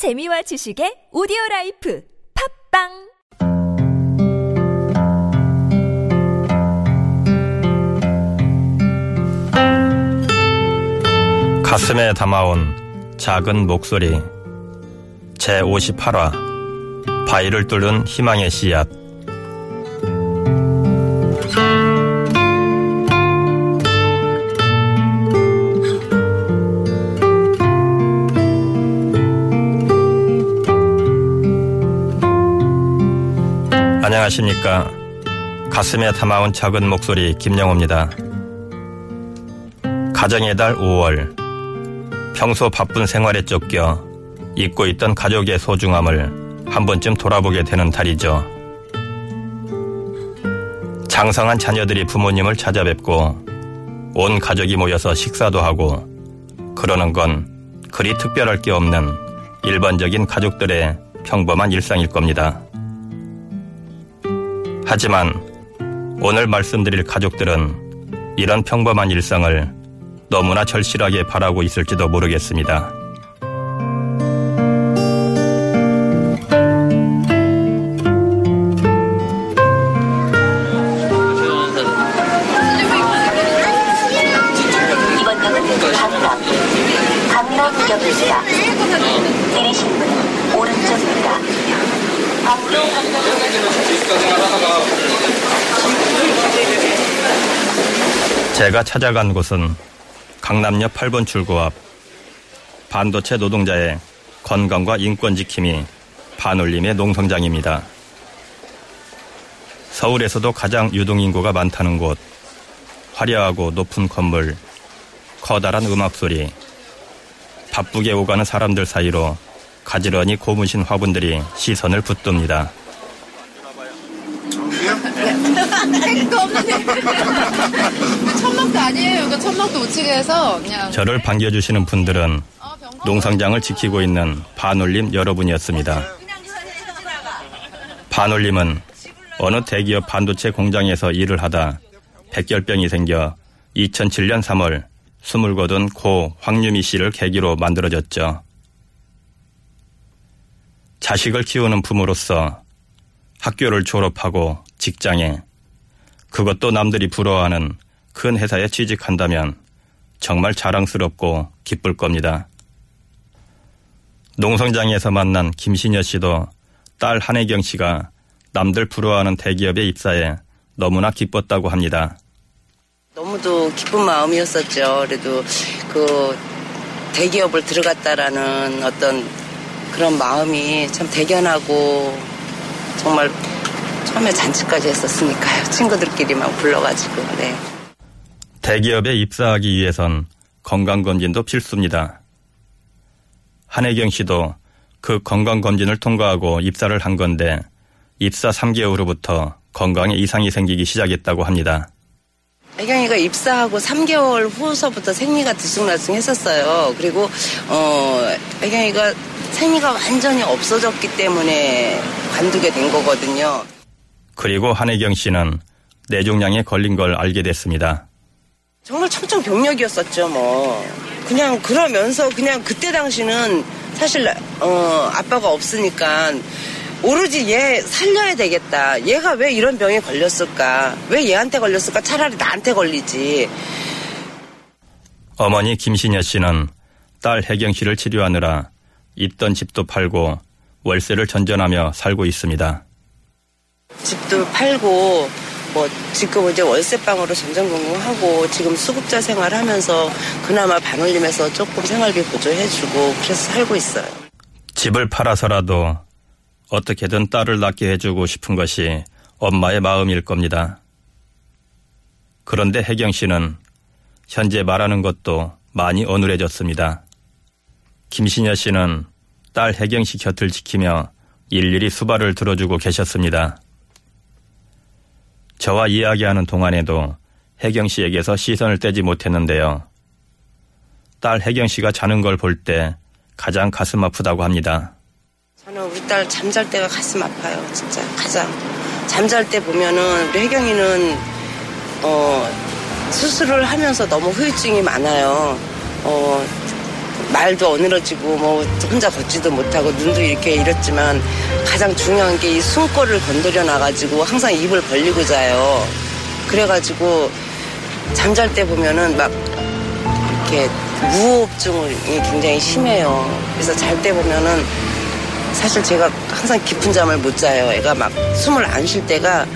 재미와 지식의 오디오 라이프 팝빵! 가슴에 담아온 작은 목소리. 제 58화 바위를 뚫는 희망의 씨앗 안녕하십니까 가슴에 담아온 작은 목소리 김영호입니다 가정의 달 5월 평소 바쁜 생활에 쫓겨 잊고 있던 가족의 소중함을 한 번쯤 돌아보게 되는 달이죠. 장성한 자녀들이 부모님을 찾아뵙고 온 가족이 모여서 식사도 하고 그러는 건 그리 특별할 게 없는 일반적인 가족들의 평범한 일상일 겁니다. 하지만 오늘 말씀드릴 가족들은 이런 평범한 일상을 너무나 절실하게 바라고 있을지도 모르겠습니다. 내리실 문은 오른쪽입니다. 제가 찾아간 곳은 강남역 8번 출구 앞 반도체 노동자의 건강과 인권 지킴이 반올림의 농성장입니다. 서울에서도 가장 유동인구가 많다는 곳, 화려하고 높은 건물, 커다란 음악 소리, 바쁘게 오가는 사람들 사이로 가지런히 고무신 화분들이 시선을 붙듭니다. 없는데. 천막도 아니에요. 이거 천막도 우측에 해서 그냥. 저를 반겨주시는 분들은 어, 병 농성장을 지키고 있는 반올림 여러분이었습니다. 반올림은 어느 대기업 반도체 공장에서 일을 하다 백혈병이 생겨 2007년 3월 숨을 거둔 고 황유미 씨를 계기로 만들어졌죠. 자식을 키우는 부모로서 학교를 졸업하고 직장에 그것도 남들이 부러워하는 큰 회사에 취직한다면 정말 자랑스럽고 기쁠 겁니다. 농성장에서 만난 김신여 씨도 딸 한혜경 씨가 남들 부러워하는 대기업에 입사해 너무나 기뻤다고 합니다. 너무도 기쁜 마음이었었죠. 그래도 그 대기업을 들어갔다라는 어떤 그런 마음이 참 대견하고 정말 처음에 잔치까지 했었으니까요. 친구들끼리만 불러가지고, 네. 대기업에 입사하기 위해선 건강검진도 필수입니다. 한혜경 씨도 그 건강검진을 통과하고 입사를 한 건데 입사 3개월 후부터 건강에 이상이 생기기 시작했다고 합니다. 혜경이가 입사하고 3개월 후서부터 생리가 들쑥날쑥 했었어요. 그리고, 어, 혜경이가 생리가 완전히 없어졌기 때문에 관두게 된 거거든요. 그리고 한혜경 씨는 뇌종양에 걸린 걸 알게 됐습니다. 정말 청천벽력이었었죠, 뭐. 그냥 그러면서 그냥 그때 당시는 사실, 어, 아빠가 없으니까 오로지 얘 살려야 되겠다. 얘가 왜 이런 병에 걸렸을까? 왜 얘한테 걸렸을까? 차라리 나한테 걸리지. 어머니 김신여 씨는 딸 혜경 씨를 치료하느라 있던 집도 팔고 월세를 전전하며 살고 있습니다. 집도 팔고, 뭐, 지금 이제 월세방으로 전전긍긍하고, 지금 수급자 생활하면서 그나마 반올림해서 조금 생활비 보조해주고, 그래서 살고 있어요. 집을 팔아서라도 어떻게든 딸을 낳게 해주고 싶은 것이 엄마의 마음일 겁니다. 그런데 혜경 씨는 현재 말하는 것도 많이 어눌해졌습니다. 김신여 씨는 딸 혜경 씨 곁을 지키며 일일이 수발을 들어주고 계셨습니다. 저와 이야기하는 동안에도 혜경 씨에게서 시선을 떼지 못했는데요. 딸 혜경 씨가 자는 걸 볼 때 가장 가슴 아프다고 합니다. 저는 우리 딸 잠잘 때가 가슴 아파요, 진짜. 가장. 잠잘 때 보면은, 우리 혜경이는, 어, 수술을 하면서 너무 후유증이 많아요. 어, 말도 어눌어지고 뭐 혼자 걷지도 못하고 눈도 이렇게 이렇지만 가장 중요한 게 이 숨골을 건드려 놔가지고 항상 입을 벌리고 자요. 그래가지고 잠잘 때 보면은 막 이렇게 무호흡증이 굉장히 심해요. 그래서 잘 때 보면은 사실 제가 항상 깊은 잠을 못 자요. 애가 막 숨을 안 쉴 때가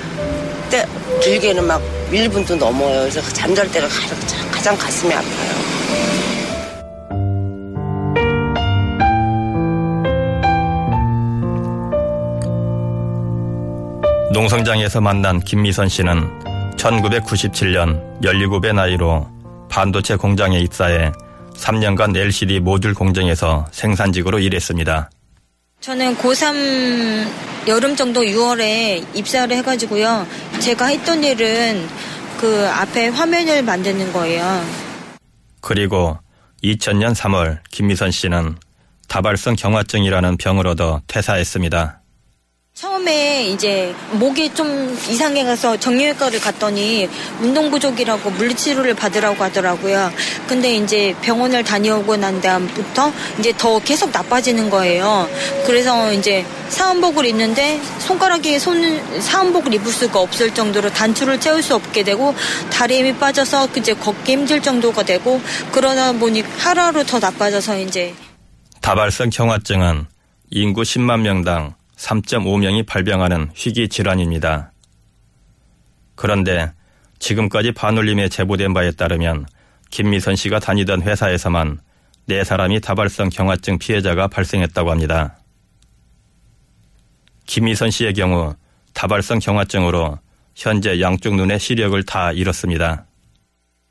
때 길게는 막 1분도 넘어요. 그래서 잠잘 때가 가장, 가장 가슴이 아파요. 농성장에서 만난 김미선 씨는 1997년 17의 나이로 반도체 공장에 입사해 3년간 LCD 모듈 공정에서 생산직으로 일했습니다. 저는 고3 여름 정도 6월에 입사를 해가지고요. 제가 했던 일은 그 앞에 화면을 만드는 거예요. 그리고 2000년 3월 김미선 씨는 다발성 경화증이라는 병을 얻어 퇴사했습니다. 처음에 이제 목이 좀 이상해 가서 정형외과를 갔더니 운동 부족이라고 물리치료를 받으라고 하더라고요. 근데 이제 병원을 다녀오고 난 다음부터 이제 더 계속 나빠지는 거예요. 그래서 이제 사원복을 입는데 손가락에 손 사원복을 입을 수가 없을 정도로 단추를 채울 수 없게 되고 다리에 힘이 빠져서 이제 걷기 힘들 정도가 되고 그러다 보니 하루하루 더 나빠져서 이제 다발성 경화증은 인구 10만 명당 3.5명이 발병하는 희귀 질환입니다. 그런데 지금까지 반올림에 제보된 바에 따르면 김미선 씨가 다니던 회사에서만 4사람이 다발성 경화증 피해자가 발생했다고 합니다. 김미선 씨의 경우 다발성 경화증으로 현재 양쪽 눈의 시력을 다 잃었습니다.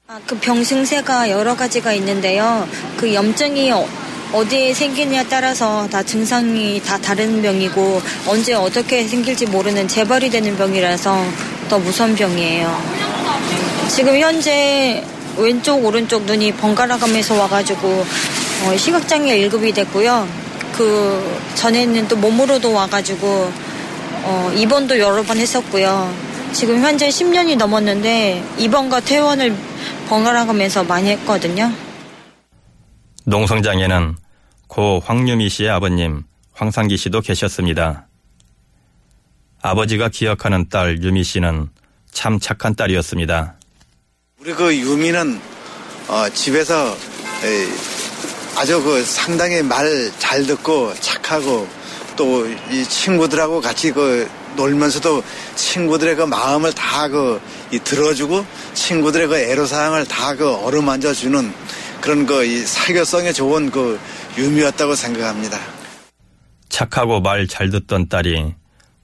아, 그 병증세가 여러 가지가 있는데요. 그 염증이 어디에 생기냐에 따라서 다 증상이 다 다른 병이고 언제 어떻게 생길지 모르는 재발이 되는 병이라서 더 무서운 병이에요. 지금 현재 왼쪽 오른쪽 눈이 번갈아 가면서 와가지고 어, 시각장애 1급이 됐고요. 그 전에는 또 몸으로도 와가지고 어, 입원도 여러 번 했었고요. 지금 현재 10년이 넘었는데 입원과 퇴원을 번갈아 가면서 많이 했거든요. 농성장에는 고 황유미 씨의 아버님 황상기 씨도 계셨습니다. 아버지가 기억하는 딸 유미 씨는 참 착한 딸이었습니다. 우리 그 유미는 어, 집에서 아주 그 상당히 말 잘 듣고 착하고 또 이 친구들하고 같이 그 놀면서도 친구들의 그 마음을 다그 들어주고 친구들의 그 애로사항을 다 그 어루만져 주는 그런 그 이 사교성에 좋은 그 유미였다고 생각합니다. 착하고 말 잘 듣던 딸이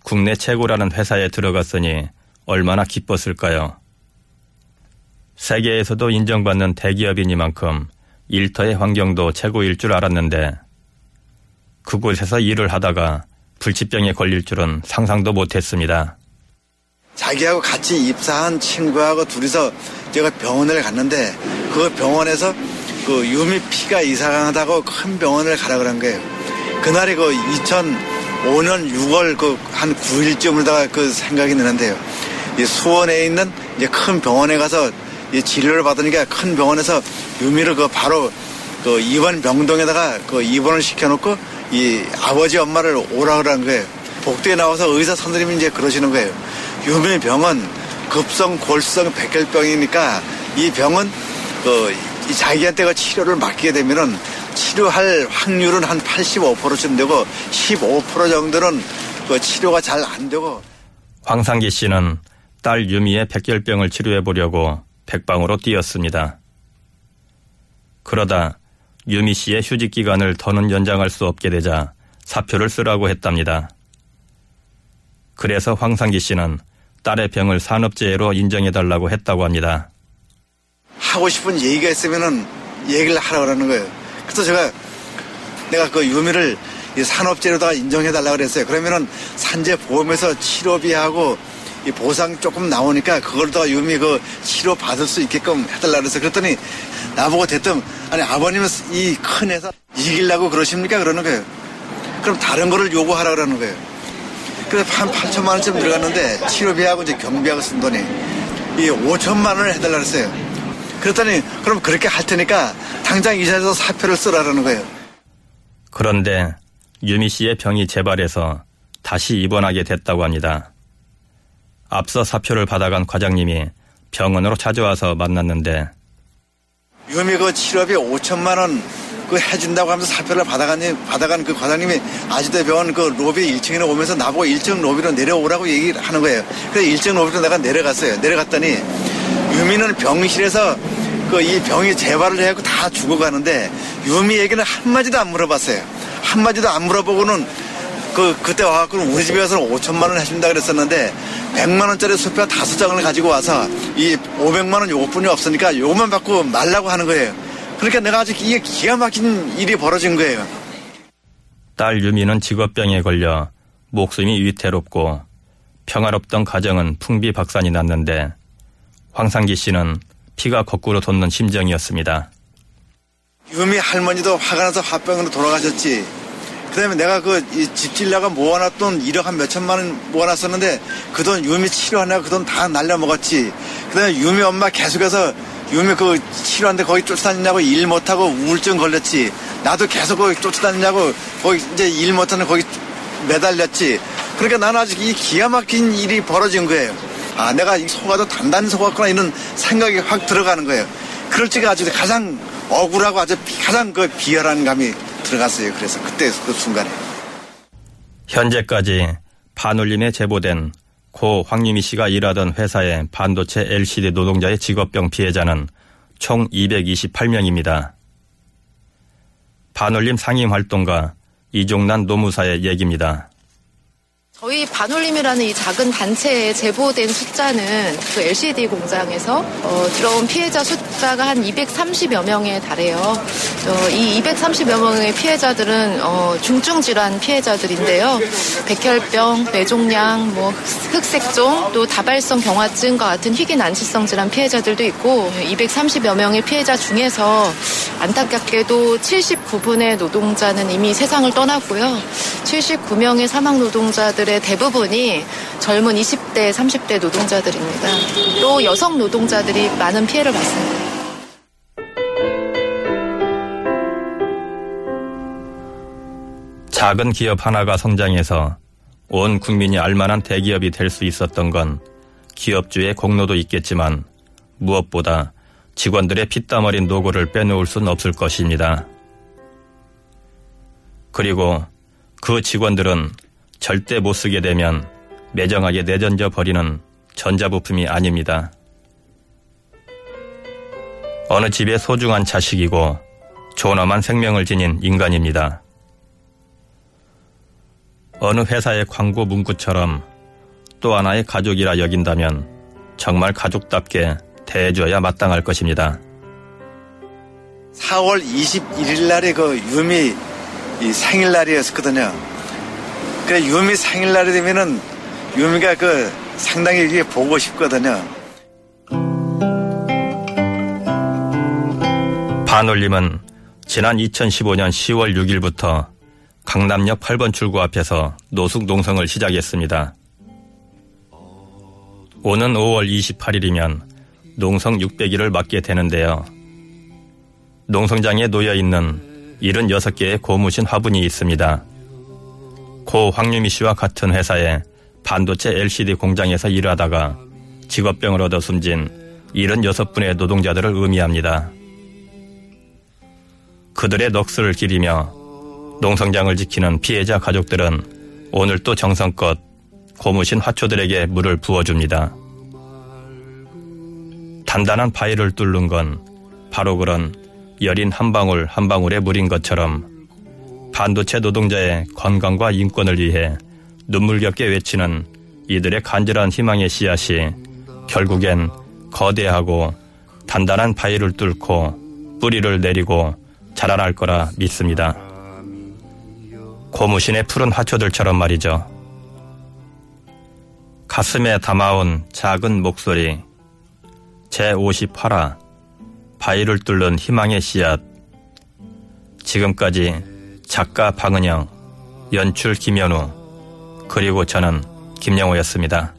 국내 최고라는 회사에 들어갔으니 얼마나 기뻤을까요? 세계에서도 인정받는 대기업이니만큼 일터의 환경도 최고일 줄 알았는데 그곳에서 일을 하다가 불치병에 걸릴 줄은 상상도 못했습니다. 자기하고 같이 입사한 친구하고 둘이서 제가 병원을 갔는데 그 병원에서 그 유미 피가 이상하다고 큰 병원을 가라 그런 거예요. 그날이 그 2005년 6월 그 한 9일쯤으로다가 그 생각이 나는데요. 이 수원에 있는 이제 큰 병원에 가서 이 진료를 받으니까 큰 병원에서 유미를 그 바로 그 입원 병동에다가 그 입원을 시켜놓고 이 아버지 엄마를 오라 그러는 거예요. 복도에 나와서 의사 선생님이 이제 그러시는 거예요. 유미 병은 급성 골수성 백혈병이니까 이 병은 그 자기한테 그 치료를 맡기게 되면은 치료할 확률은 한 85%쯤 되고 15% 정도는 그 치료가 잘 안 되고 황상기 씨는 딸 유미의 백혈병을 치료해 보려고 백방으로 뛰었습니다. 그러다 유미 씨의 휴직 기간을 더는 연장할 수 없게 되자 사표를 쓰라고 했답니다. 그래서 황상기 씨는 딸의 병을 산업재해로 인정해달라고 했다고 합니다. 하고 싶은 얘기가 있으면은 얘기를 하라고 하는 거예요. 그래서 제가 내가 그 유미를 산업재로다가 인정해달라고 그랬어요. 그러면은 산재 보험에서 치료비하고 이 보상 조금 나오니까 그걸 더 유미 그 치료 받을 수 있게끔 해달라 그래서 그랬더니 나보고 대뜸 아니 아버님은 이 큰 회사 이기려고 그러십니까 그러는 거예요. 그럼 다른 거를 요구하라 그러는 거예요. 그래서 한 8천만 원쯤 들어갔는데 치료비하고 이제 경비하고 쓴 돈이 이 5천만 원을 해달라 그랬어요. 그랬더니 그럼 그렇게 할 테니까 당장 이 자리에서 사표를 쓰라는 거예요. 그런데 유미 씨의 병이 재발해서 다시 입원하게 됐다고 합니다. 앞서 사표를 받아간 과장님이 병원으로 찾아와서 만났는데 유미 그 치료비 5천만 원 그 해준다고 하면서 사표를 받아간, 받아간 그 과장님이 아주대 병원 그 로비 1층에 오면서 나보고 1층 로비로 내려오라고 얘기를 하는 거예요. 그래서 1층 로비로 내가 내려갔어요. 내려갔더니 유미는 병실에서 그 이 병이 재발을 해갖고 다 죽어가는데 유미 얘기는 한마디도 안 물어봤어요. 한마디도 안 물어보고는 그, 그때 와갖고 우리 집에 와서는 5천만 원 해준다 그랬었는데 100만 원짜리 수표 다섯 장을 가지고 와서 이 500만 원 요것뿐이 없으니까 요것만 받고 말라고 하는 거예요. 그러니까 내가 아직 이게 기가 막힌 일이 벌어진 거예요. 딸 유미는 직업병에 걸려 목숨이 위태롭고 평화롭던 가정은 풍비박산이 났는데 황상기 씨는 피가 거꾸로 돋는 심정이었습니다. 유미 할머니도 화가 나서 화병으로 돌아가셨지. 그 다음에 내가 그 집 질려가 모아놨던 1억 한 몇천만 원 모아놨었는데 그 돈 유미 치료하느라 그돈 다 날려먹었지. 그 다음에 유미 엄마 계속해서 유미 그 치료하는데 거기 쫓아다니냐고 일 못하고 우울증 걸렸지. 나도 계속 거기 쫓아다니냐고 거기 이제 일 못하는 거기 매달렸지. 그러니까 나는 아직 이 기가 막힌 일이 벌어진 거예요. 아, 내가 이 속아도 단단히 속았구나 이런 생각이 확 들어가는 거예요. 그럴 때가 아주 가장 억울하고 아주 가장 그 비열한 감이 들어갔어요. 그래서 그때 그 순간에. 현재까지 반올림에 제보된 고 황유미 씨가 일하던 회사의 반도체 LCD 노동자의 직업병 피해자는 총 228명입니다. 반올림 상임 활동가 이종난 노무사의 얘기입니다. 저희 반올림이라는 이 작은 단체에 제보된 숫자는 그 LCD 공장에서 어, 들어온 피해자 숫자가 한 230여 명에 달해요. 어, 이 230여 명의 피해자들은 어, 중증 질환 피해자들인데요. 백혈병, 뇌종양, 뭐 흑색종, 또 다발성 경화증과 같은 희귀 난치성 질환 피해자들도 있고 230여 명의 피해자 중에서 안타깝게도 79분의 노동자는 이미 세상을 떠났고요. 79명의 사망 노동자들 노동자들의 대부분이 젊은 20대, 30대 노동자들입니다. 또 여성 노동자들이 많은 피해를 봤습니다. 작은 기업 하나가 성장해서 온 국민이 알만한 대기업이 될 수 있었던 건 기업주의 공로도 있겠지만 무엇보다 직원들의 피땀 어린 노고를 빼놓을 수는 없을 것입니다. 그리고 그 직원들은 절대 못 쓰게 되면 매정하게 내던져 버리는 전자부품이 아닙니다. 어느 집의 소중한 자식이고 존엄한 생명을 지닌 인간입니다. 어느 회사의 광고 문구처럼 또 하나의 가족이라 여긴다면 정말 가족답게 대해줘야 마땅할 것입니다. 4월 21일 날에 그 유미 생일날이었거든요. 그 유미 생일날이 되면은 유미가 그 상당히 이게 보고 싶거든요. 반올림은 지난 2015년 10월 6일부터 강남역 8번 출구 앞에서 노숙 농성을 시작했습니다. 오는 5월 28일이면 농성 600일을 맞게 되는데요. 농성장에 놓여 있는 76개의 고무신 화분이 있습니다. 고 황유미 씨와 같은 회사의 반도체 LCD 공장에서 일하다가 직업병을 얻어 숨진 76분의 노동자들을 의미합니다. 그들의 넋을 기리며 농성장을 지키는 피해자 가족들은 오늘 또 정성껏 고무신 화초들에게 물을 부어줍니다. 단단한 바위를 뚫는 건 바로 그런 여린 한 방울 한 방울의 물인 것처럼 반도체 노동자의 건강과 인권을 위해 눈물겹게 외치는 이들의 간절한 희망의 씨앗이 결국엔 거대하고 단단한 바위를 뚫고 뿌리를 내리고 자라날 거라 믿습니다. 고무신의 푸른 화초들처럼 말이죠. 가슴에 담아온 작은 목소리 제58화 바위를 뚫는 희망의 씨앗 지금까지 작가 방은영, 연출 김현우, 그리고 저는 김영호였습니다.